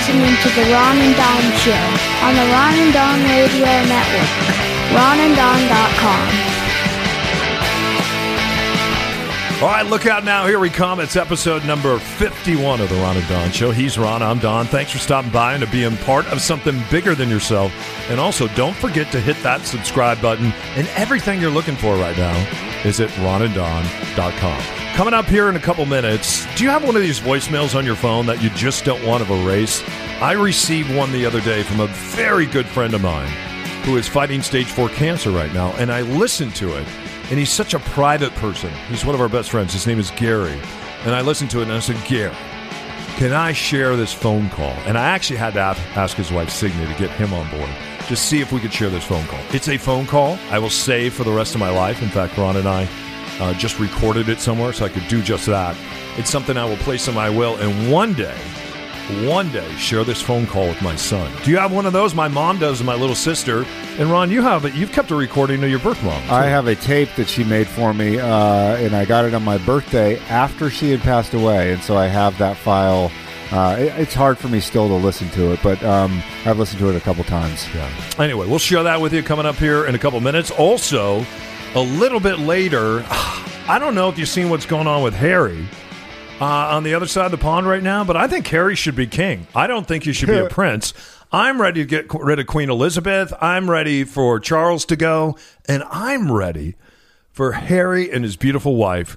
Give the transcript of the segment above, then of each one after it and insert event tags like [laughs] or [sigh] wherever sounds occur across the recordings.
listening to the Ron and Don Show on the Ron and Don Radio Network. RonandDon.com. All right, look out now. Here we come. It's episode number 51 of the Ron and Don Show. He's Ron. I'm Don. Thanks for stopping by and to being part of something bigger than yourself. And also, don't forget to hit that subscribe button. And everything you're looking for right now is at ronanddon.com. Coming up here in a couple minutes, do you have one of these voicemails on your phone that you just don't want to erase? I received one the other day from a very good friend of mine who is fighting stage four cancer right now. And I listened to it and he's such a private person. He's one of our best friends. His name is Gary. And I listened to it and I said, Gary, can I share this phone call? And I actually had to ask his wife, Signe, to get him on board to see if we could share this phone call. It's a phone call I will save for the rest of my life. In fact, Ron and I uh, just recorded it somewhere so I could do just that. It's something I will place on my will. And one day, one day share this phone call with my son. Do you have one of those? My mom does, and my little sister. And Ron, you have it. You've kept a recording of your birth mom. I have a tape that she made for me, uh, and I got it on my birthday after she had passed away, and so I have that file. Uh, it, it's hard for me still to listen to it, but um, I've listened to it a couple times. Yeah. Anyway, we'll share that with you coming up here in a couple minutes. Also, a little bit later, I don't know if you've seen what's going on with Harry uh, on the other side of the pond right now, but I think Harry should be king. I don't think he should be a [laughs] prince. I'm ready to get rid of Queen Elizabeth. I'm ready for Charles to go. And I'm ready for Harry and his beautiful wife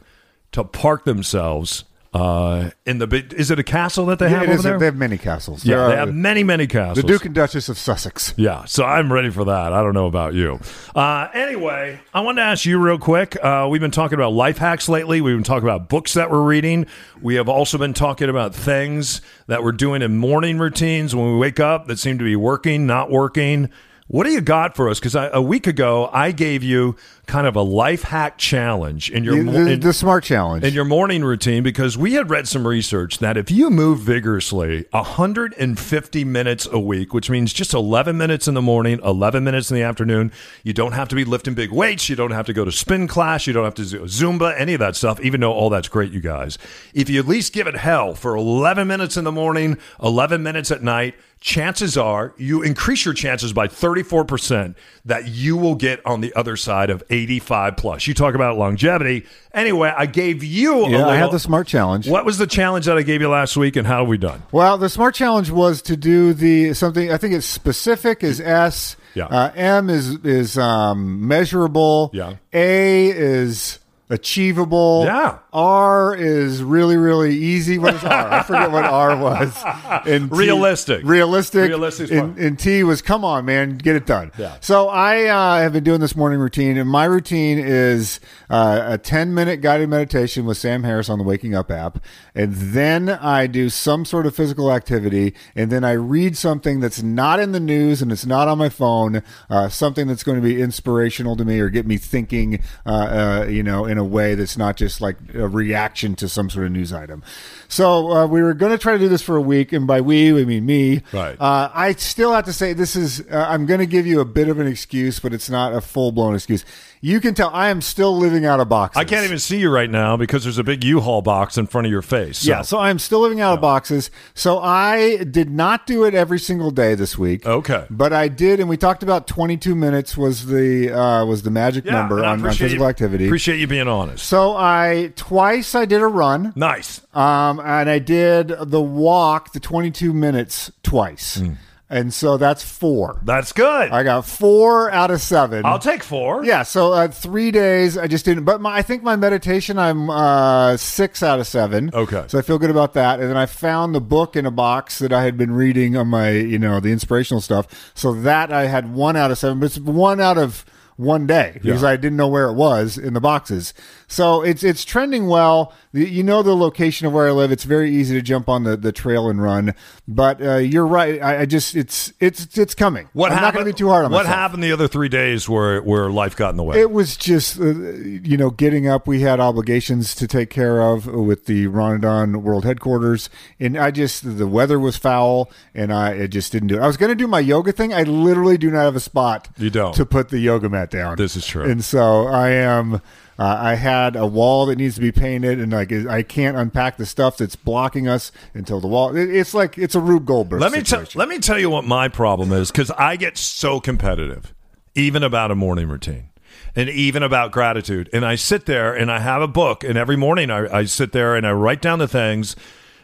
to park themselves uh, in the. Is it a castle that they Yeah, have over is- there? They have many castles. yeah, There they are- have many, many castles. the Duke and Duchess of Sussex. Yeah, so I'm ready for that. I don't know about you. Uh, anyway, I wanted to ask you real quick. Uh, we've been talking about life hacks lately. We've been talking about books that we're reading. We have also been talking about things that we're doing in morning routines when we wake up that seem to be working, not working. What do you got for us? Because a week ago, I gave you kind of a life hack challenge in your The, the- in- the smart challenge. in your morning routine because we had read some research that if you move vigorously 150 minutes a week, which means just 11 minutes in the morning, 11 minutes in the afternoon, you don't have to be lifting big weights, you don't have to go to spin class, you don't have to do Zumba, any of that stuff, even though all that's great, you guys. If you at least give it hell for 11 minutes in the morning, 11 minutes at night, chances are you increase your chances by 34% that you will get on the other side of 85 plus. You talk about longevity. Anyway, I gave you a yeah, little, I had the smart challenge. What was the challenge that I gave you last week and how have we done? Well, the smart challenge was to do the something. I think it's specific is S. Yeah. Uh, M is is um, measurable. Yeah. A is achievable. Yeah. R is really really easy. What is R? I forget what R was. [laughs] And T- Realistic. realistic. Realistic is And, and T was come on, man, get it done. Yeah. So I uh, have been doing this morning routine, and my routine is uh, a ten minute guided meditation with Sam Harris on the Waking Up app, and then I do some sort of physical activity, and then I read something that's not in the news and it's not on my phone, uh, something that's going to be inspirational to me or get me thinking, uh, uh, you know, in a way that's not just like a reaction to some sort of news item. So uh, we were going to try to do this for a week, and by we we mean me. Right. Uh, I still have to say this is. Uh, I'm going to give you a bit of an excuse, but it's not a full blown excuse. You can tell I am still living out of boxes. I can't even see you right now because there's a big U-Haul box in front of your face. So. Yeah, so I'm still living out of boxes. So I did not do it every single day this week. Okay. but I did, and we talked about 22 minutes was the uh, was the magic Yeah, number on, on physical you- activity. Appreciate you being honest. so I twice I did a run. Nice. Um, and I did the walk, the 22 minutes twice. Hmm. And so that's four. That's good. I got four out of seven. I'll take four. yeah, so uh, three days I just didn't. But my, I think my meditation I'm uh, six out of seven. Okay. so I feel good about that. And then I found the book in a box that I had been reading on my, you know, the inspirational stuff. So that I had one out of seven, but it's one out of one day because Yeah. I didn't know where it was in the boxes. So it's it's trending well. You know the location of where I live. It's very easy to jump on the, the trail and run. But uh, you're right. I, I just it's it's it's coming. What I'm happened? not going to be too hard on What myself. happened the other three days where where life got in the way? It was just, uh, you know, getting up. We had obligations to take care of with the Ron and Don World Headquarters, and I just the weather was foul, and I it just didn't do it. I was going to do my yoga thing. I literally do not have a spot. You don't. to put the yoga mat down. This is true. and so I am. Uh, I had a wall that needs to be painted, and like I can't unpack the stuff that's blocking us until the wall. It, it's like it's a Rube Goldberg. Let me tell let me tell you what my problem is because I get so competitive, even about a morning routine, and even about gratitude. And I sit there and I have a book, and every morning I, I sit there and I write down the things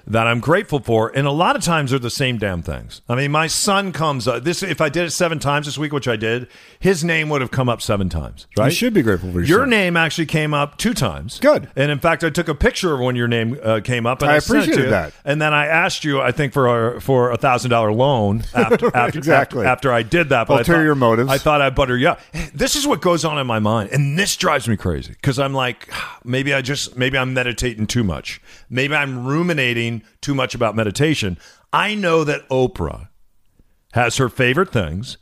that I'm grateful for, and a lot of times they're the same damn things. I mean, my son comes uh, this if I did it seven times this week, which I did, his name would have come up seven times. Right? You should be grateful for your Your name actually came up two times. Good. And in fact, I took a picture of when your name uh, came up, and I I, sent it to appreciated you. that. And then I asked you, I think for a, for a thousand dollar loan [laughs] after, after Exactly. after, after I did that. But I Ulterior thought, motives. I thought I'd butter you up. This is what goes on in my mind, and this drives me crazy because I'm like, [sighs] maybe I just maybe I'm meditating too much. Maybe I'm ruminating too much about meditation. I know that Oprah has her favorite things.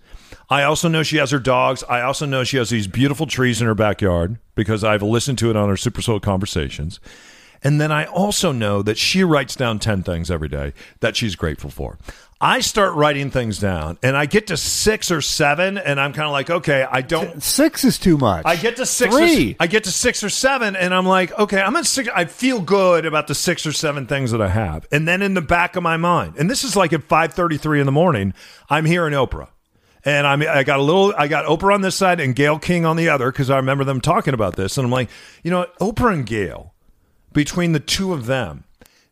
I also know she has her dogs. I also know she has these beautiful trees in her backyard because I've listened to it on her Super Soul Conversations. And then I also know that she writes down 10 things every day that she's grateful for. I start writing things down and I get to six or seven, and I'm kind of like, okay, I don't. Six is too much. I get to six. Three. Or, I get to six or seven, and I'm like, okay, I'm at six. I feel good about the six or seven things that I have, and then in the back of my mind, and this is like at 5:33 in the morning, I'm hearing Oprah, and I'm I got a little, I got Oprah on this side and Gail King on the other because I remember them talking about this, and I'm like, you know, what? Oprah and Gail, between the two of them.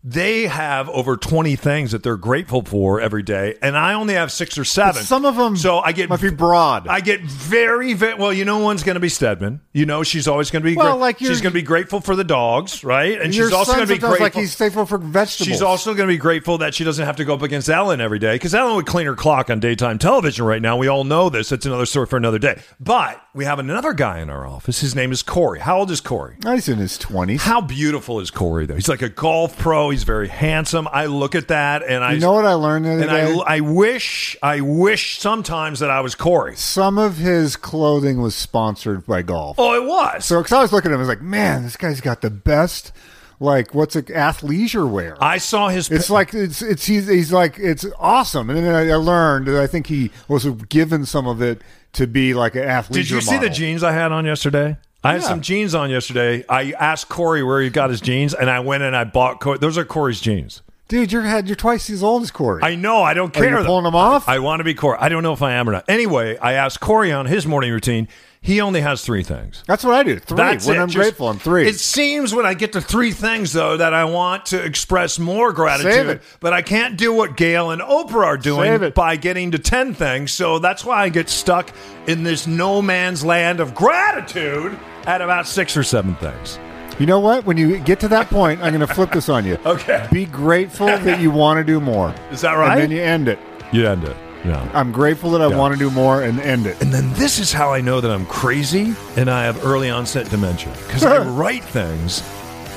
They have over 20 things that they're grateful for every day, and I only have six or seven. Some of them so I get must be broad. I get very, very well. You know, one's going to be Stedman. You know, she's always going to be. Well, gra- like she's going to be grateful for the dogs, right? And she's also going to be grateful. like he's thankful for vegetables. She's also going to be grateful that she doesn't have to go up against Ellen every day because Ellen would clean her clock on daytime television right now. We all know this. It's another story for another day. But we have another guy in our office. His name is Corey. How old is Corey? He's in his twenties. How beautiful is Corey, though? He's like a golf pro. He's very handsome. I look at that and I. You know what I learned the other and day? I, I wish, I wish sometimes that I was Corey. Some of his clothing was sponsored by golf. Oh, it was. So, because I was looking at him, I was like, man, this guy's got the best, like, what's it, athleisure wear. I saw his. it's like it's it's he's, he's like it's awesome, and then I, I learned that I think he was given some of it to be like an athlete. Did you see the jeans I had on yesterday? I had Yeah. some jeans on yesterday. I asked Corey where he got his jeans, and I went and I bought. Corey. Those are Corey's jeans. Dude? You're had you're twice as old as Corey. I know. I don't Are you care. pulling them off? I want to be Corey. I don't know if I am or not. Anyway, I asked Corey on his morning routine. He only has three things. That's what I do. Three. That's when it. I'm Just- grateful, I'm three. It seems when I get to three things though that I want to express more Save gratitude, it. but I can't do what Gail and Oprah are Save doing it. by getting to ten things. So that's why I get stuck in this no man's land of gratitude at about six or seven things. You know what? When you get to that point, I'm going to flip this on you. [laughs] Okay. Be grateful that you want to do more. Is that right? And then you end it. You end it. Yeah. I'm grateful that I Yeah. want to do more and end it. And then this is how I know that I'm crazy and I have early onset dementia because I [laughs] write things.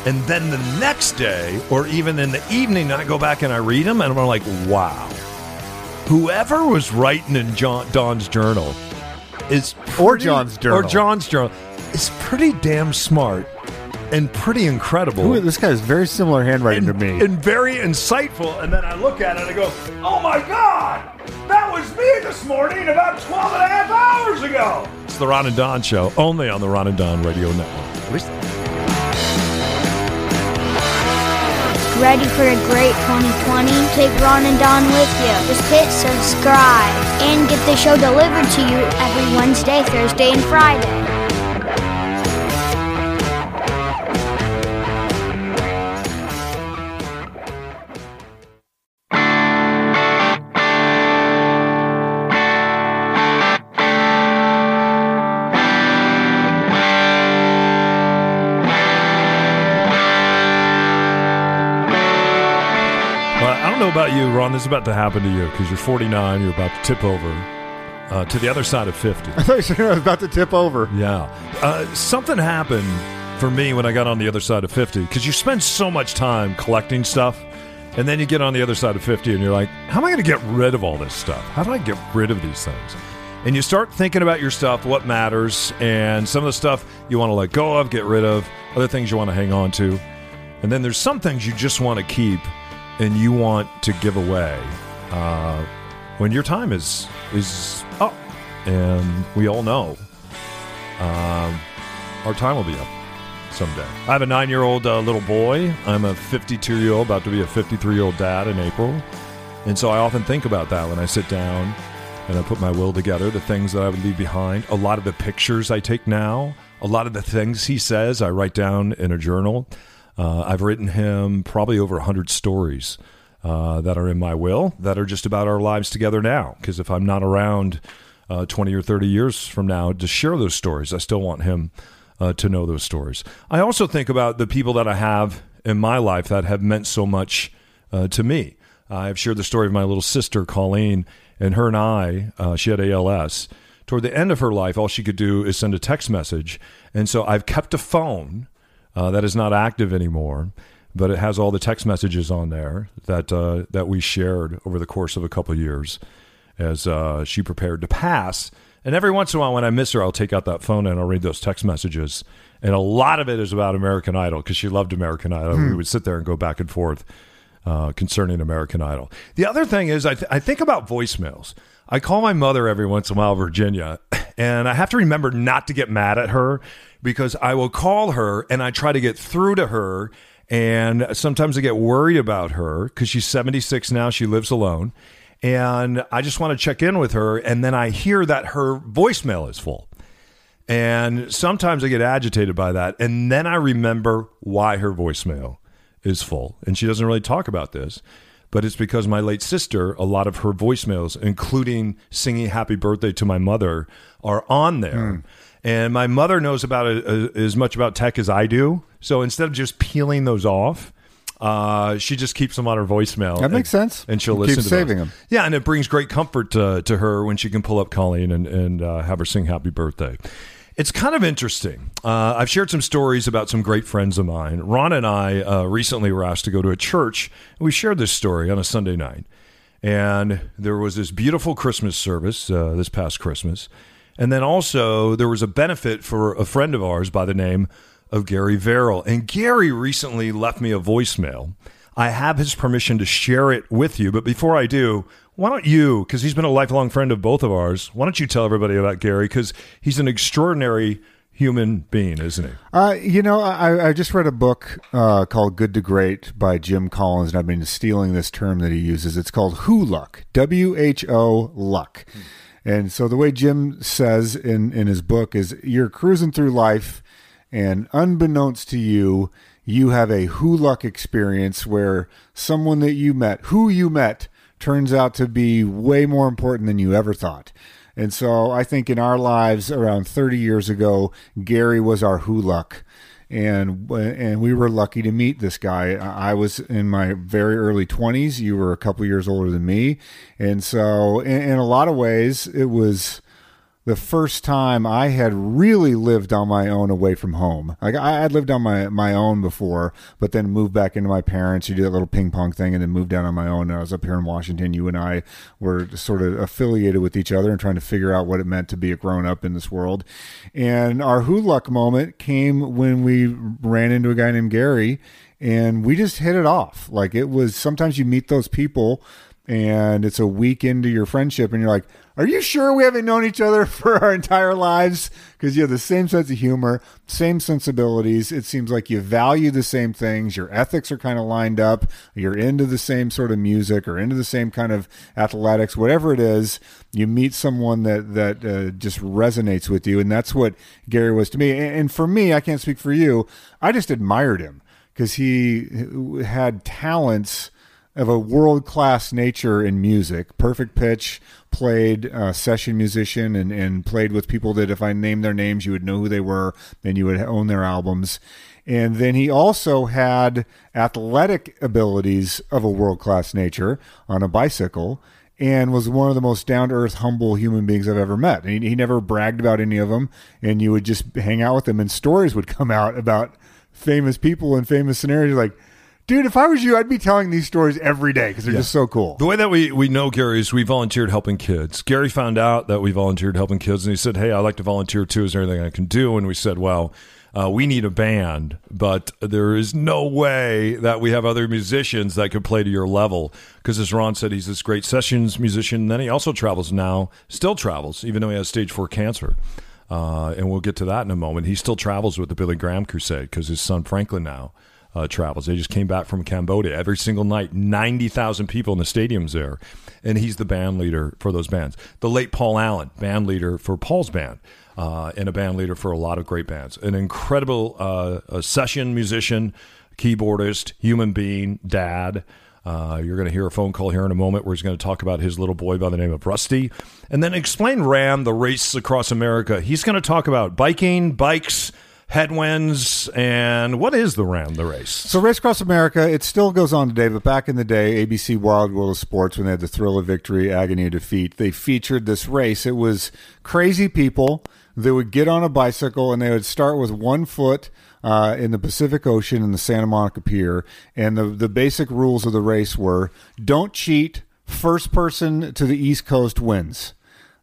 And then the next day, or even in the evening, I go back and I read them, and I'm like, wow. Whoever was writing in John, Don's journal is Or pretty- John's journal. or John's journal is pretty damn smart and pretty incredible Ooh, this guy has very similar handwriting and, to me. and very insightful. And then I look at it and I go, oh my God, that was me this morning about 12 and a half hours ago. It's the Ron and Don Show, only on the Ron and Don Radio Network. Ready for a great 2020? Take Ron and Don with you. Just hit subscribe and get the show delivered to you every Wednesday, Thursday, and Friday. About you, Ron. This is about to happen to you because you're 49. You're about to tip over uh, to the other side of 50. [laughs] I thought you said I was about to tip over. Yeah. Uh, something happened for me when I got on the other side of 50 because you spend so much time collecting stuff. And then you get on the other side of 50 and you're like, how am I going to get rid of all this stuff? How do I get rid of these things? And you start thinking about your stuff, what matters, and some of the stuff you want to let go of, get rid of, other things you want to hang on to. And then there's some things you just want to keep and you want to give away uh, when your time is is up. And we all know um, our time will be up. someday. I have a nine year old uh, little boy. I'm a 52 year old, about to be a 53 year old dad in April. And so I often think about that when I sit down and I put my will together, the things that I would leave behind. A lot of the pictures I take now, a lot of the things he says, I write down in a journal. Uh, I've written him probably over 100 stories uh, that are in my will that are just about our lives together now. Because if I'm not around uh, 20 or 30 years from now to share those stories, I still want him uh, to know those stories. I also think about the people that I have in my life that have meant so much uh, to me. I've shared the story of my little sister, Colleen, and her and I, uh, she had ALS. Toward the end of her life, all she could do is send a text message. And so I've kept a phone uh, that is not active anymore, but it has all the text messages on there that uh, that we shared over the course of a couple of years as uh, she prepared to pass. And every once in a while, when I miss her, I'll take out that phone and I'll read those text messages. And a lot of it is about American Idol because she loved American Idol. We would sit there and go back and forth uh, concerning American Idol. The other thing is, I, th- I think about voicemails. I call my mother every once in a while, Virginia, and I have to remember not to get mad at her because I will call her and I try to get through to her. And sometimes I get worried about her because she's 76 now. She lives alone. And I just want to check in with her. And then I hear that her voicemail is full. And sometimes I get agitated by that. And then I remember why her voicemail is full. And she doesn't really talk about this, but it's because my late sister, a lot of her voicemails, including singing happy birthday to my mother, are on there. Hmm. And my mother knows about it uh, as much about tech as I do. So instead of just peeling those off, uh, she just keeps them on her voicemail. That makes and- sense. And she'll listen keep to saving those. them. Yeah, and it brings great comfort uh, to her when she can pull up Colleen and, and uh, have her sing happy birthday. It's kind of interesting. Uh, I've shared some stories about some great friends of mine. Ron and I uh, recently were asked to go to a church, and we shared this story on a Sunday night. And there was this beautiful Christmas service uh, this past Christmas. And then also there was a benefit for a friend of ours by the name of Gary Verrill. And Gary recently left me a voicemail. I have his permission to share it with you. But before I do, why don't you, because he's been a lifelong friend of both of ours, why don't you tell everybody about Gary? Because he's an extraordinary human being, isn't he? Uh, you know, I, I just read a book uh, called Good to Great by Jim Collins, and I've been stealing this term that he uses. It's called Who Luck, W H O Luck. And so the way Jim says in, in his book is you're cruising through life, and unbeknownst to you, you have a who luck experience where someone that you met, who you met, turns out to be way more important than you ever thought. And so I think in our lives around 30 years ago, Gary was our who luck. And and we were lucky to meet this guy. I was in my very early 20s. You were a couple years older than me. And so in, in a lot of ways, it was the first time I had really lived on my own away from home. Like I had lived on my, my own before, but then moved back into my parents. You did that little ping pong thing and then moved down on my own. I was up here in Washington. You and I were sort of affiliated with each other and trying to figure out what it meant to be a grown up in this world. And our who luck moment came when we ran into a guy named Gary and we just hit it off. Like it was sometimes you meet those people and it's a week into your friendship and you're like are you sure we haven't known each other [laughs] for our entire lives? Because you have the same sense of humor same sensibilities. It seems like you value the same things. Your ethics are kind of lined up. You're into the same sort of music or into the same kind of athletics whatever it is. You meet someone that that uh, just resonates with you and that's what gary was to me. And, and for me i can't speak for you i just admired him because he had talents of a world class nature in music. Perfect pitch, played uh, session musician, and, and played with people that if I named their names, you would know who they were, and you would own their albums. And then he also had athletic abilities of a world class nature on a bicycle and was one of the most down to earth, humble human beings I've ever met. And he, he never bragged about any of them, and you would just hang out with him, and stories would come out about famous people and famous scenarios like, Dude, if I was you, I'd be telling these stories every day because they're just so cool. The way that we, we know Gary is we volunteered helping kids. Gary found out that we volunteered helping kids, and he said, "Hey, I'd like to volunteer too. Is there anything I can do?" And we said, "Well, uh, we need a band, but there is no way that we have other musicians that could play to your level." Because as Ron said, he's this great sessions musician. And then he also travels now, still travels, even though he has stage four cancer. Uh, and we'll get to that in a moment. He still travels with the Billy Graham Crusade because his son Franklin now uh, travels. They just came back from Cambodia every single night, 90,000 people in the stadiums there. And he's the band leader for those bands. The late Paul Allen, band leader for Paul's band. Uh, and a band leader for a lot of great bands. An incredible uh, session musician, keyboardist, human being, dad. Uh, you're going to hear a phone call here in a moment where he's going to talk about his little boy by the name of Rusty. And then explain RAAM, the race across America. He's going to talk about biking, bikes, headwinds, and what is the RAAM, the race? So, Race Across America, it still goes on today, but back in the day, ABC Wide World of Sports, when they had the thrill of victory, agony of defeat, they featured this race. It was crazy people that would get on a bicycle and they would start with one foot uh, in the Pacific Ocean in the Santa Monica Pier. And the, the basic rules of the race were don't cheat, first person to the East Coast wins.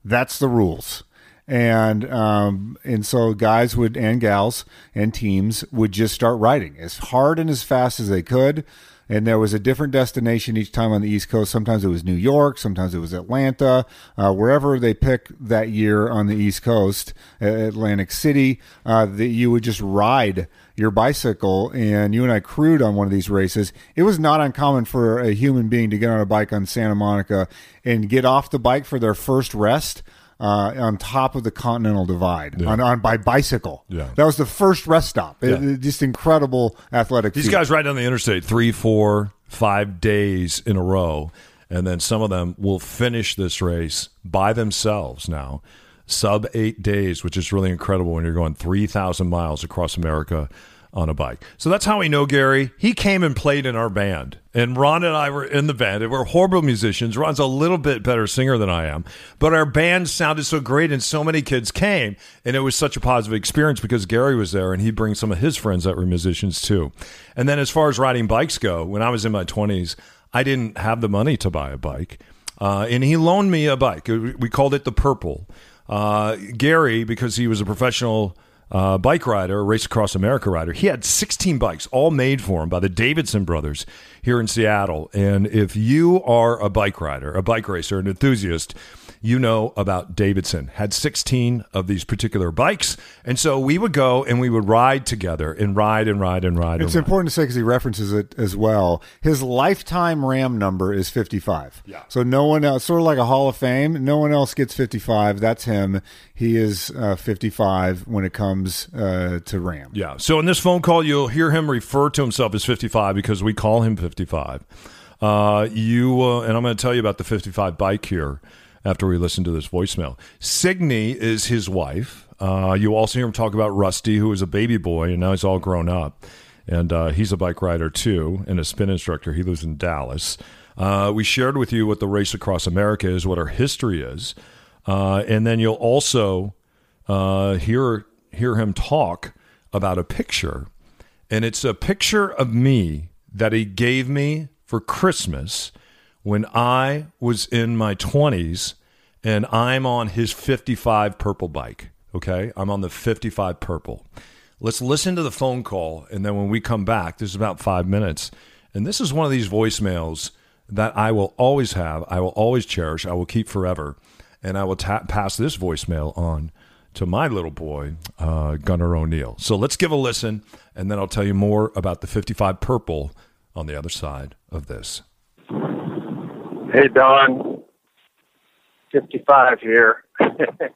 That's the rules and um, and so guys would and gals and teams would just start riding as hard and as fast as they could and there was a different destination each time on the East Coast. Sometimes it was New York, sometimes it was Atlanta, uh, wherever they pick that year on the East Coast, Atlantic City. Uh, that you would just ride your bicycle, and you and I crewed on one of these races. It was not uncommon for a human being to get on a bike on Santa Monica and get off the bike for their first rest uh, on top of the Continental Divide yeah. on, on by bicycle. Yeah. That was the first rest stop. It, yeah. it, just incredible athletic. These feat. guys ride down the interstate three, four, five days in a row, and then some of them will finish this race by themselves now. Sub eight days, which is really incredible when you're going 3,000 miles across America on a bike. So that's how we know Gary. He came and played in our band. And Ron and I were in the band. And we're horrible musicians. Ron's a little bit better singer than I am. But our band sounded so great and so many kids came. And it was such a positive experience because Gary was there and he brings some of his friends that were musicians too. And then as far as riding bikes go, when I was in my 20s, I didn't have the money to buy a bike. Uh, and he loaned me a bike. We called it the Purple. Uh, Gary, because he was a professional uh, bike rider, a race across America rider. He had 16 bikes, all made for him by the Davidson brothers here in Seattle. And if you are a bike rider, a bike racer, an enthusiast, you know about Davidson. Had 16 of these particular bikes. And so we would go and we would ride together and ride and ride and ride. It's and important ride. to say because he references it as well. His lifetime RAAM number is 55. Yeah. So no one else, sort of like a Hall of Fame, no one else gets 55. That's him. He is uh, 55 when it comes uh, to RAAM. Yeah. So in this phone call, you'll hear him refer to himself as 55 because we call him 55. Uh, you uh, and I'm going to tell you about the 55 bike here after we listen to this voicemail. Signe is his wife. Uh, you also hear him talk about Rusty, who was a baby boy and now he's all grown up. And uh, he's a bike rider too and a spin instructor. He lives in Dallas. Uh, we shared with you what the race across America is, what our history is. Uh, and then you'll also uh, hear, hear him talk about a picture. And it's a picture of me that he gave me for Christmas when I was in my 20s and I'm on his 55 purple bike. Okay. I'm on the 55 purple. Let's listen to the phone call. And then when we come back, this is about five minutes. And this is one of these voicemails that I will always have, I will always cherish, I will keep forever. And I will ta- pass this voicemail on to my little boy, uh, Gunnar O'Neill. So let's give a listen, and then I'll tell you more about the 55 Purple on the other side of this. Hey, Don. 55 here. [laughs] the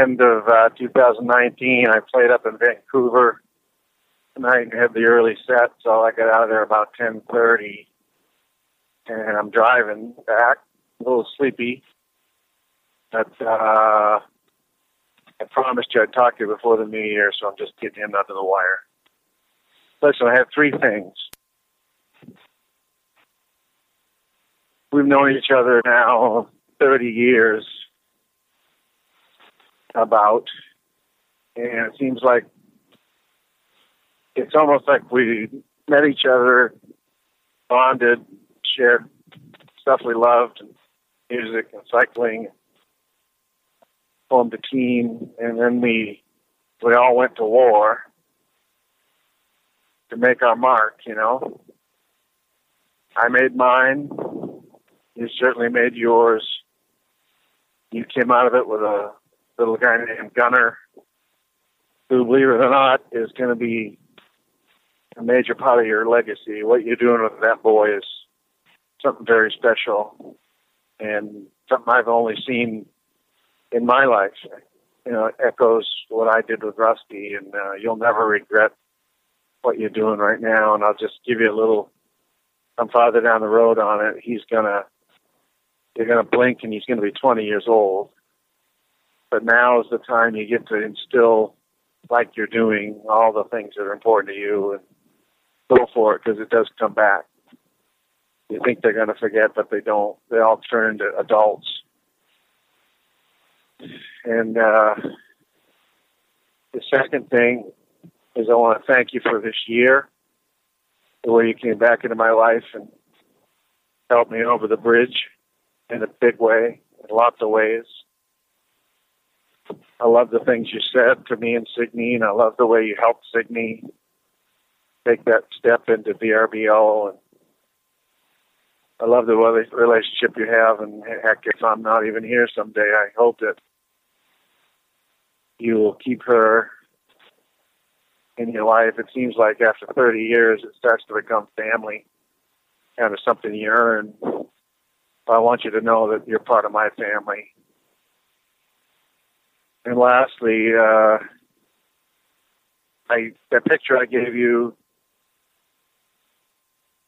end of uh, 2019, I played up in Vancouver tonight and had the early set, so I got out of there about 10:30, and I'm driving back, a little sleepy. But uh, I promised you I'd talk to you before the new year, so I'm just getting in under the wire. Listen, I have three things. We've known each other now 30 years about. And it seems like it's almost like we met each other bonded shared stuff we loved music and cycling formed a team and then we we all went to war to make our mark you know? I made mine you certainly made yours. you came out of it with a little guy named Gunnar, who, believe it or not, is going to be a major part of your legacy. What you're doing with that boy is something very special and something I've only seen in my life. You know, it echoes what I did with Rusty, and uh, you'll never regret what you're doing right now. And I'll just give you a little. I'm farther down the road on it. He's gonna, you're gonna blink, and he's gonna be 20 years old. But now is the time you get to instill, like you're doing, all the things that are important to you, and go for it because it does come back. You think they're going to forget, but they don't. They all turn into adults. And uh, the second thing is I want to thank you for this year, the way you came back into my life and helped me over the bridge in a big way, in lots of ways. I love the things you said to me and Signe, and I love the way you helped Signe take that step into VRBO. And I love the relationship you have. And heck, if I'm not even here someday, I hope that you will keep her in your life. It seems like after 30 years, it starts to become family, kind of something you earn. But I want you to know that you're part of my family. And lastly, uh, I that picture I gave you,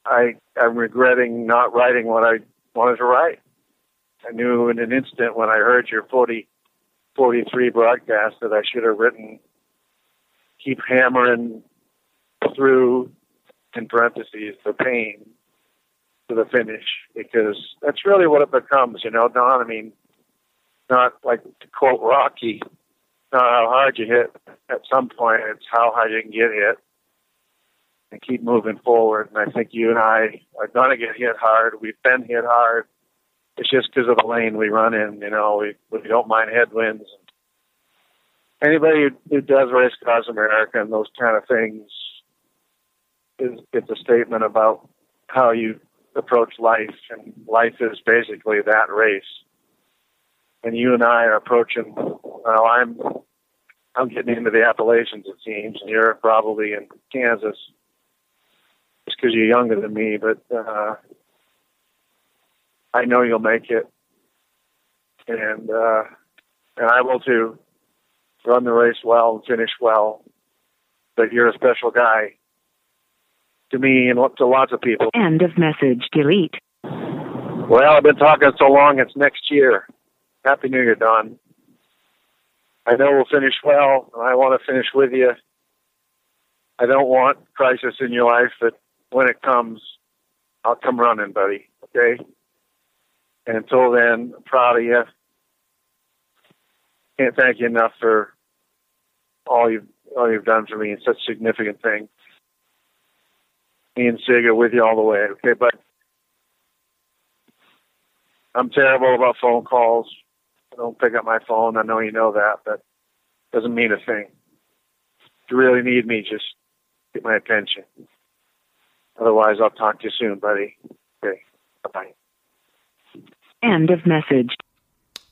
I I'm regretting not writing what I wanted to write. I knew in an instant when I heard your 40, 43 broadcast that I should have written keep hammering through in parentheses the pain to the finish because that's really what it becomes, you know, Don. I mean, not like to quote Rocky, not how hard you hit at some point, it's how hard you can get hit and keep moving forward. And I think you and I are going to get hit hard. We've been hit hard. It's just because of the lane we run in. You know, we we don't mind headwinds. Anybody who, does race across America and those kind of things is it's a statement about how you approach life, and life is basically that race and you and I are approaching. Well, I'm I'm getting into the Appalachians, it seems, and you're probably in Kansas, just because you're younger than me. But uh, I know you'll make it, and uh, and I will too. Run the race well and finish well. But you're a special guy to me and to lots of people. End of message. Delete. Well, I've been talking so long. It's next year. Happy New Year, Don. I know we'll finish well, and I want to finish with you. I don't want crisis in your life, but when it comes, I'll come running, buddy. Okay. And until then, I'm proud of you. Can't thank you enough for all you've all you've done for me and such significant thing. Me and Sig are with you all the way. Okay, but I'm terrible about phone calls. I don't pick up my phone. I know you know that, but doesn't mean a thing. If you really need me, just get my attention. Otherwise, I'll talk to you soon, buddy. Okay. Bye bye. End of message.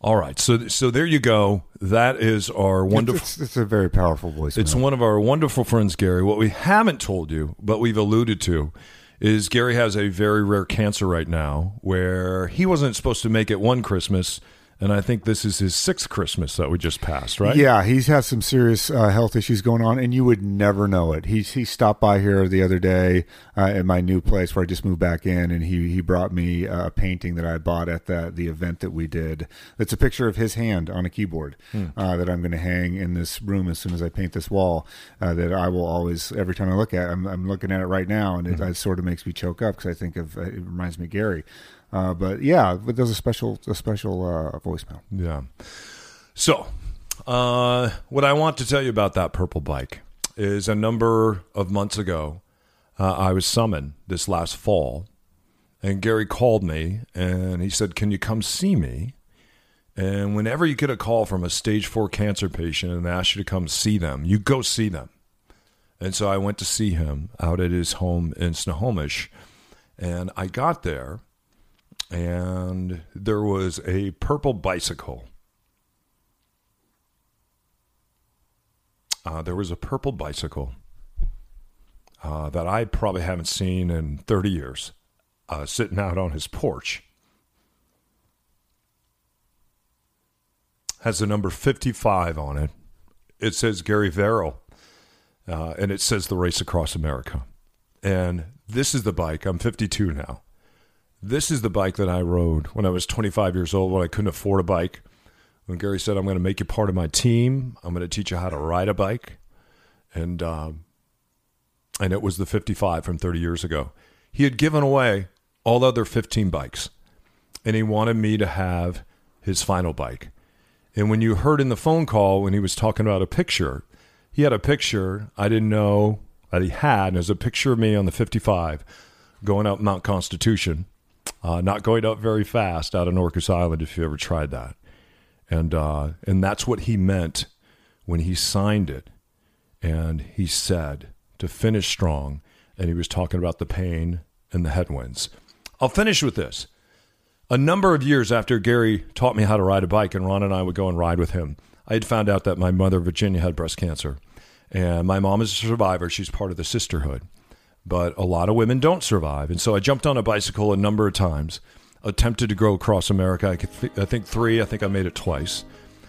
All right, so so there you go. That is our wonderful. It's, it's a very powerful voice. It's one of our wonderful friends, Gary. What we haven't told you, but we've alluded to, is Gary has a very rare cancer right now, where he wasn't supposed to make it one Christmas and I think this is his sixth Christmas that we just passed, right? Yeah, he's had some serious uh, health issues going on, and you would never know it. He he stopped by here the other day uh, at my new place where I just moved back in, and he he brought me a painting that I bought at the the event that we did. It's a picture of his hand on a keyboard hmm. uh, that I'm going to hang in this room as soon as I paint this wall. Uh, that I will always, every time I look at, it, I'm I'm looking at it right now, and it, hmm. it sort of makes me choke up because I think of it reminds me of Gary. Uh, but yeah, but there's a special a special uh, voicemail. Yeah. So, uh, what I want to tell you about that purple bike is a number of months ago, uh, I was summoned this last fall, and Gary called me and he said, "Can you come see me?" And whenever you get a call from a stage four cancer patient and ask you to come see them, you go see them. And so I went to see him out at his home in Snohomish, and I got there and there was a purple bicycle. Uh, there was a purple bicycle uh, that I probably haven't seen in 30 years uh, sitting out on his porch. Has the number 55 on it. It says Gary Verrill, uh, and it says the race across America. And this is the bike. I'm 52 now. This is the bike that I rode when I was 25 years old when I couldn't afford a bike. When Gary said, I'm going to make you part of my team, I'm going to teach you how to ride a bike. And, um, and it was the 55 from 30 years ago. He had given away all other 15 bikes, and he wanted me to have his final bike. And when you heard in the phone call when he was talking about a picture, he had a picture I didn't know that he had, and there's a picture of me on the 55 going up Mount Constitution, uh, not going up very fast out of Orcas Island if you ever tried that. And, uh, and that's what he meant when he signed it. And he said to finish strong, and he was talking about the pain and the headwinds. I'll finish with this. A number of years after Gary taught me how to ride a bike, and Ron and I would go and ride with him, I had found out that my mother, Virginia, had breast cancer. And my mom is a survivor. She's part of the sisterhood. But a lot of women don't survive. And so I jumped on a bicycle a number of times, attempted to go across America. I, th- I think three, I think I made it twice.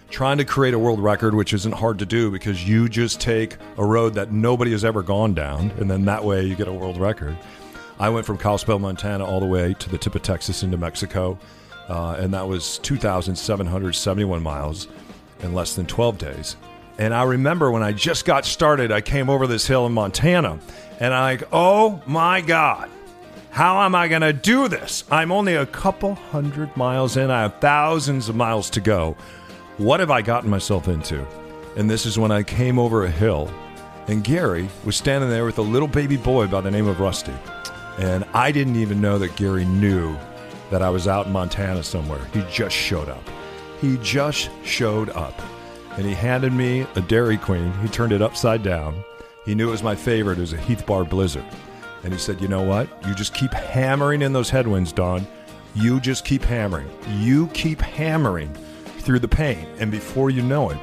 Trying to create a world record, which isn't hard to do because you just take a road that nobody has ever gone down, and then that way you get a world record. I went from Kalispell, Montana, all the way to the tip of Texas into Mexico, uh, and that was 2,771 miles in less than 12 days. And I remember when I just got started, I came over this hill in Montana, and I'm like, oh my God, how am I going to do this? I'm only a couple hundred miles in, I have thousands of miles to go. What have I gotten myself into? And this is when I came over a hill, and Gary was standing there with a little baby boy by the name of Rusty. And I didn't even know that Gary knew that I was out in Montana somewhere. He just showed up. He just showed up. And he handed me a Dairy Queen. He turned it upside down. He knew it was my favorite. It was a Heath Bar Blizzard. And he said, You know what? You just keep hammering in those headwinds, Don. You just keep hammering. You keep hammering through the pain. And before you know it,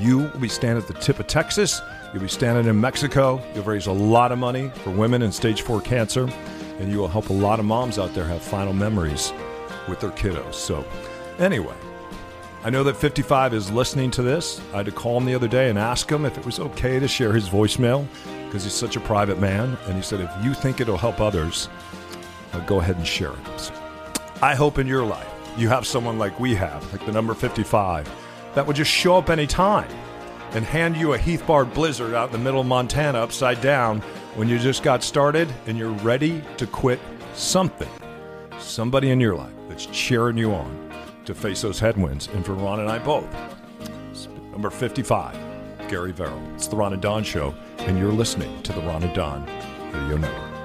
you will be standing at the tip of Texas. You'll be standing in Mexico. You'll raise a lot of money for women in stage four cancer. And you will help a lot of moms out there have final memories with their kiddos. So, anyway, I know that 55 is listening to this. I had to call him the other day and ask him if it was okay to share his voicemail because he's such a private man. And he said, if you think it'll help others, uh, go ahead and share it. So I hope in your life you have someone like we have, like the number 55, that would just show up anytime and hand you a Heath Bar Blizzard out in the middle of Montana upside down when you just got started and you're ready to quit something. Somebody in your life that's cheering you on to face those headwinds. And for Ron and I both, number 55, Gary Verrill. It's the Ron and Don Show, and you're listening to the Ron and Don Radio Network.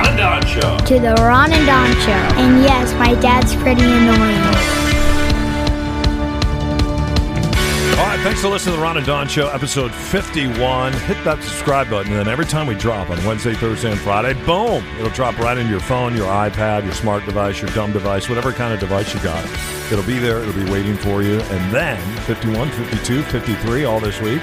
Ron and Don Show. to the Ron and Don Show. And yes, my dad's pretty annoying. All right, thanks for listening to the Ron and Don Show, episode 51. Hit that subscribe button, and then every time we drop on Wednesday, Thursday, and Friday, boom, it'll drop right into your phone, your iPad, your smart device, your dumb device, whatever kind of device you got. It'll be there, it'll be waiting for you. And then 51, 52, 53, all this week,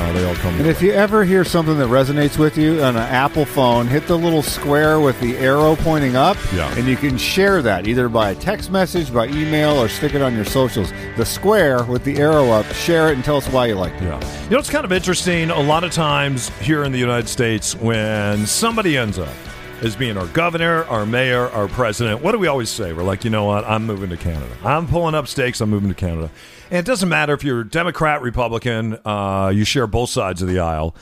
uh, they all come And if you ever hear something that resonates with you on an Apple phone, hit the little square with the arrow pointing up, Yeah. and you can share that either by a text message, by email, or stick it on your socials. The square with the arrow up, share it and tell us why you liked it. Yeah. You know, it's kind of interesting. A lot of times here in the United States, when somebody ends up as being our governor, our mayor, our president, what do we always say? We're like, you know what? I'm moving to Canada. I'm pulling up stakes. I'm moving to Canada. And it doesn't matter if you're Democrat, Republican, uh, you share both sides of the aisle.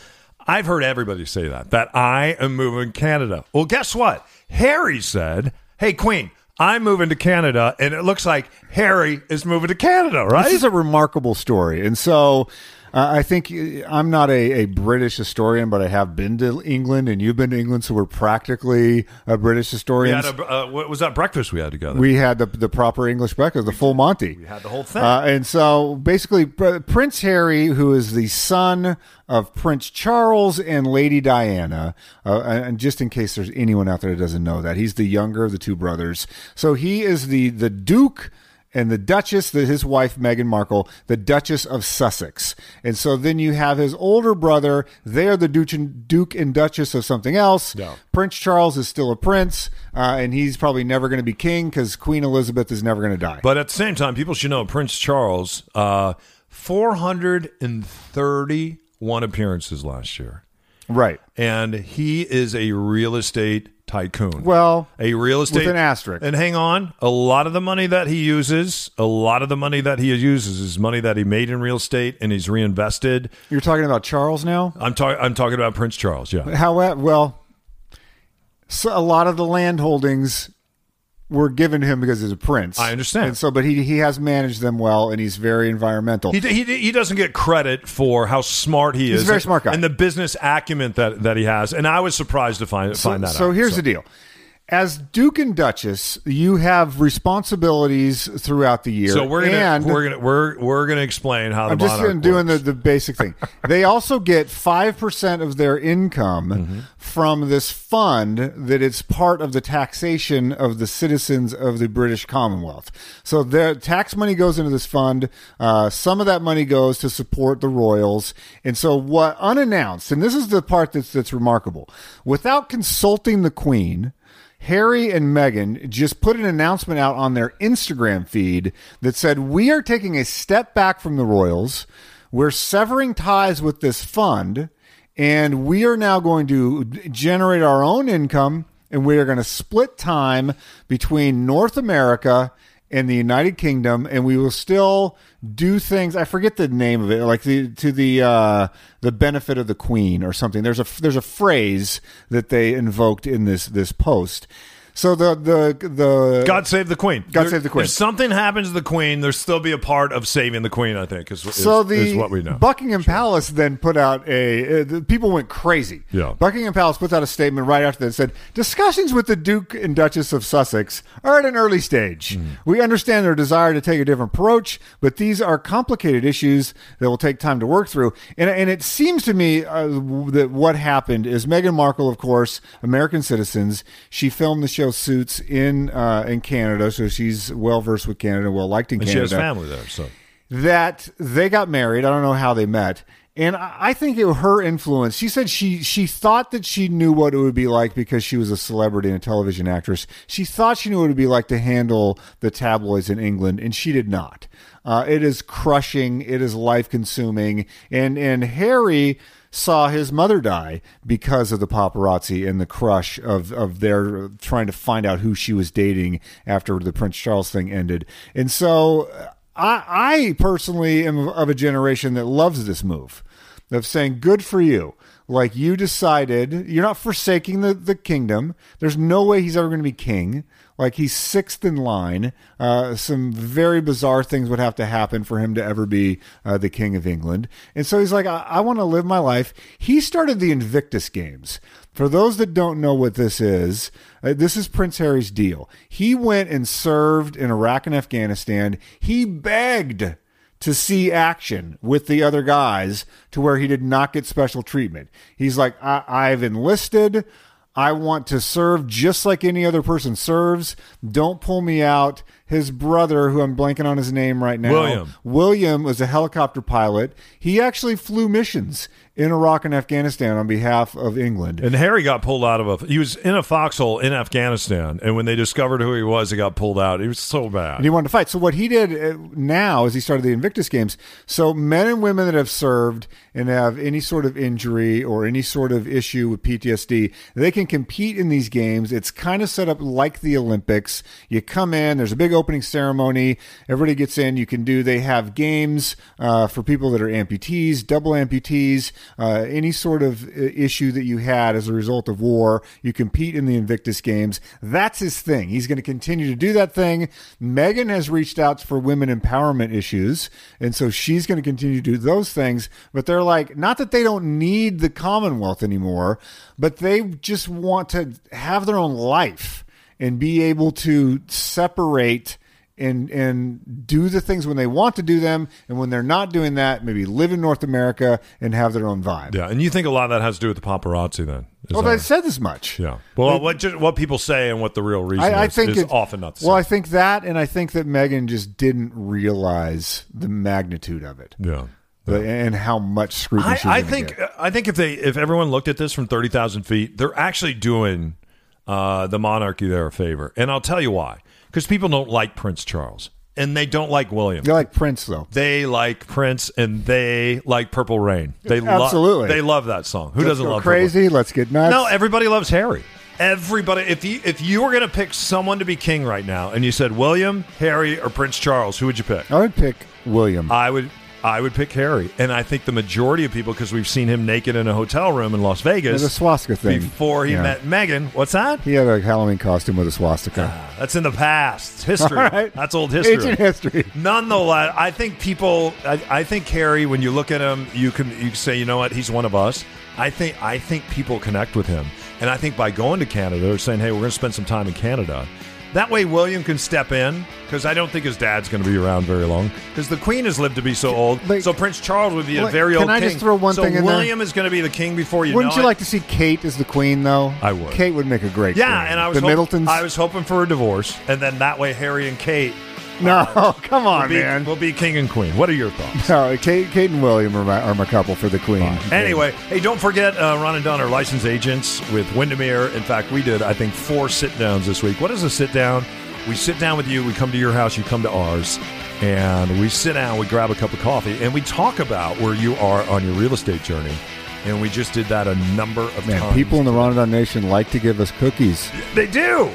I've heard everybody say that, that I am moving to Canada. Well, guess what? Harry said, hey, Queen, I'm moving to Canada. And it looks like Harry is moving to Canada, right? This is a remarkable story. And so Uh, I think uh, I'm not a, a British historian, but I have been to England, and you've been to England, so we're practically a British We historians. had a, uh, what was that breakfast we had together? We had the the proper English breakfast, the full Monty. We had the whole thing. Uh, and so basically, Prince Harry, who is the son of Prince Charles and Lady Diana, uh, and just in case there's anyone out there that doesn't know that, he's the younger of the two brothers. So he is the the Duke. And the Duchess, the, his wife Meghan Markle, the Duchess of Sussex, and so then you have his older brother. They are the Duke and, Duke and Duchess of something else. Yeah. Prince Charles is still a prince, uh, and he's probably never going to be king because Queen Elizabeth is never going to die. But at the same time, people should know Prince Charles, uh, 431 appearances last year. right. And he is a real estate tycoon. Well, a real estate with an asterisk. And hang on, a lot of the money that he uses, a lot of the money that he uses is money that he made in real estate and he's reinvested. You're talking about Charles now? I'm talking I'm talking about Prince Charles, yeah. How well? So a lot of the land holdings were given to him because he's a prince. I understand. And so, but he he has managed them well, and he's very environmental. He, he, he doesn't get credit for how smart he is. He's a very smart guy. And the business acumen that, that he has. And I was surprised to find, find that so out. here's the deal. As Duke and Duchess, you have responsibilities throughout the year. So we're gonna and we're gonna we're we're gonna explain how the I'm just doing the, the basic thing. they also get 5% of their income Mm-hmm. from this fund that it's part of the taxation of the citizens of the British Commonwealth. So their tax money goes into this fund. Uh, some of that money goes to support the royals. And so what unannounced, and this is the part that's, that's remarkable, without consulting the queen, Harry and Meghan just put an announcement out on their Instagram feed that said, We are taking a step back from the Royals. We're severing ties with this fund, and we are now going to generate our own income, and we are going to split time between North America and the United Kingdom, and we will still do things. I forget the name of it, like the to the uh, the benefit of the Queen or something. There's a there's a phrase that they invoked in this this post. So the the the God save the Queen. God There- save the Queen. If something happens to the Queen, there'll still be a part of saving the Queen. I think is, is, so the is what we know. Buckingham Palace then put out a. Uh, the people went crazy. Yeah. Buckingham Palace put out a statement right after that said discussions with the Duke and Duchess of Sussex are at an early stage. Hmm. We understand their desire to take a different approach, but these are complicated issues that will take time to work through. And and it seems to me uh, that what happened is Meghan Markle, of course, American citizens. She filmed the show Suits in uh, in Canada, so she's well versed with Canada, well liked in Canada. she has family there, so that they got married. I don't know how they met. And I think it was her influence. She said she she thought that she knew what it would be like because she was a celebrity and a television actress. She thought she knew what it would be like to handle the tabloids in England, and she did not. Uh, it is crushing. It is life consuming. And and Harry saw his mother die because of the paparazzi and the crush of of their trying to find out who she was dating after the Prince Charles thing ended. And so uh, I, I personally am of a generation that loves this move of saying, good for you. Like you decided, you're not forsaking the, the kingdom. There's no way he's ever going to be king. Like he's sixth in line. Uh, some very bizarre things would have to happen for him to ever be uh, the king of England. And so he's like, I, I want to live my life. He started the Invictus Games. For those that don't know what this is, uh, this is Prince Harry's deal. He went and served in Iraq and Afghanistan. He begged to see action with the other guys to where he did not get special treatment. He's like, I- I've enlisted. I want to serve just like any other person serves. Don't pull me out. His brother, who I'm blanking on his name right now, William. William was a helicopter pilot. He actually flew missions in Iraq and Afghanistan on behalf of England. And Harry got pulled out of a. He was in a foxhole in Afghanistan, and when they discovered who he was, he got pulled out. He was so bad. and he wanted to fight. So what he did uh, now is he started the Invictus Games. So men and women that have served and have any sort of injury or any sort of issue with PTSD, they can compete in these games. It's kind of set up like the Olympics. You come in, there's a big opening ceremony. Everybody gets in. You can do. They have games uh, for people that are amputees, double amputees, uh, any sort of uh, issue that you had as a result of war. You compete in the Invictus Games. That's his thing. He's going to continue to do that thing. Meghan has reached out for women empowerment issues, and so she's going to continue to do those things. But they're like, not that they don't need the Commonwealth anymore, but they just want to have their own life and be able to separate and and do the things when they want to do them and when they're not doing that maybe live in north america and have their own vibe Yeah, and you think a lot of that has to do with the paparazzi then? Well that- i said as much yeah. Well, what ju- what people say and what the real reason I, I is, think is it- often not the well i think that and i think that meghan just didn't realize the magnitude of it yeah. the- and how much scrutiny I, I think get. I think if they if everyone looked at this from thirty thousand feet, they're actually doing uh, the monarchy there a favor, and I'll tell you why. Because people don't like Prince Charles, and they don't like William. they like prince though They like Prince, and they like Purple Rain. They lo- Absolutely. they love that song. Who Let's doesn't love Purple crazy let's get nuts No, everybody loves Harry. Everybody, if you if you were going to pick someone to be king right now, and you said William, Harry, or Prince Charles, who would you pick? i would pick william I would I would pick Harry, and I think the majority of people, because we've seen him naked in a hotel room in Las Vegas, the swastika thing before he Yeah. met Meghan. What's that? he had a halloween costume with a swastika ah, That's in the past. It's history. Right. That's old history. ancient history Nonetheless, I think people. I, I think Harry. When you look at him, you can you can say, you know what, he's one of us. I think I think people connect with him, and I think by going to Canada, they're saying, hey, we're going to spend some time in Canada. That way, William can step in because I don't think his dad's going to be around very long. Because the Queen has lived to be so old, But- so Prince Charles would be a very can old I king. just throw one so thing in? William is going to be the king before you Wouldn't you it. like to see Kate as the queen, though? I would. Kate would make a great Yeah, queen. and I was the hop- Middletons. I was hoping for a divorce, and then that way Harry and Kate no, [laughs] come on, be, man. will be king and queen. What are your thoughts? No, Kate, Kate and William are my, are my couple for the queen. Anyway, hey, don't forget, uh, Ron and Don are licensed agents with Windermere. In fact, we did, I think, four sit downs this week. What is a sit down? We sit down with you, we come to your house, you come to ours, and we sit down, we grab a cup of coffee, and we talk about where you are on your real estate journey. And we just did that a number of man, times. people in the Ron and Don Nation like to give us cookies. they do.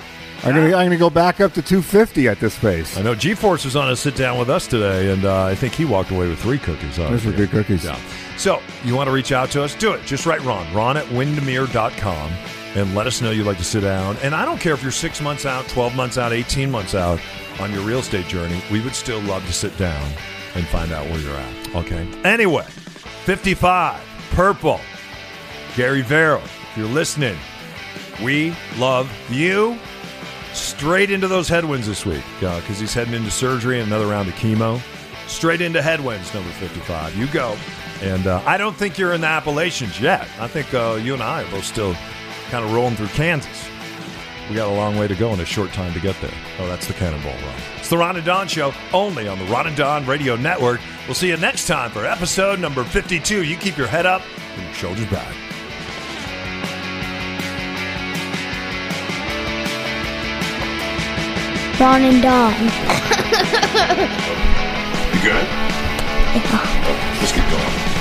I'm gonna I'm gonna go back up to 250 at this pace. I know G Force was on a sit down with us today, and uh, I think he walked away with three cookies. Those were good cookies. Yeah. So you want to reach out to us? Do it. Just write Ron. Ron at Windermere.com and let us know you'd like to sit down. And I don't care if you're six months out, 12 months out, 18 months out on your real estate journey. We would still love to sit down and find out where you're at. Okay. Anyway, 55, purple. Gary Verrill, if you're listening, we love you. Straight into those headwinds this week because he's heading into surgery and another round of chemo. Straight into headwinds, number 55. You go. And uh, I don't think you're in the Appalachians yet. I think uh, you and I are both still kind of rolling through Kansas. We got a long way to go and a short time to get there. Oh, that's the Cannonball Run. It's the Ron and Don Show, only on the Ron and Don Radio Network. We'll see you next time for episode number 52. You keep your head up and your shoulders back. Ron and Don. [laughs] You good? Let's oh, get going.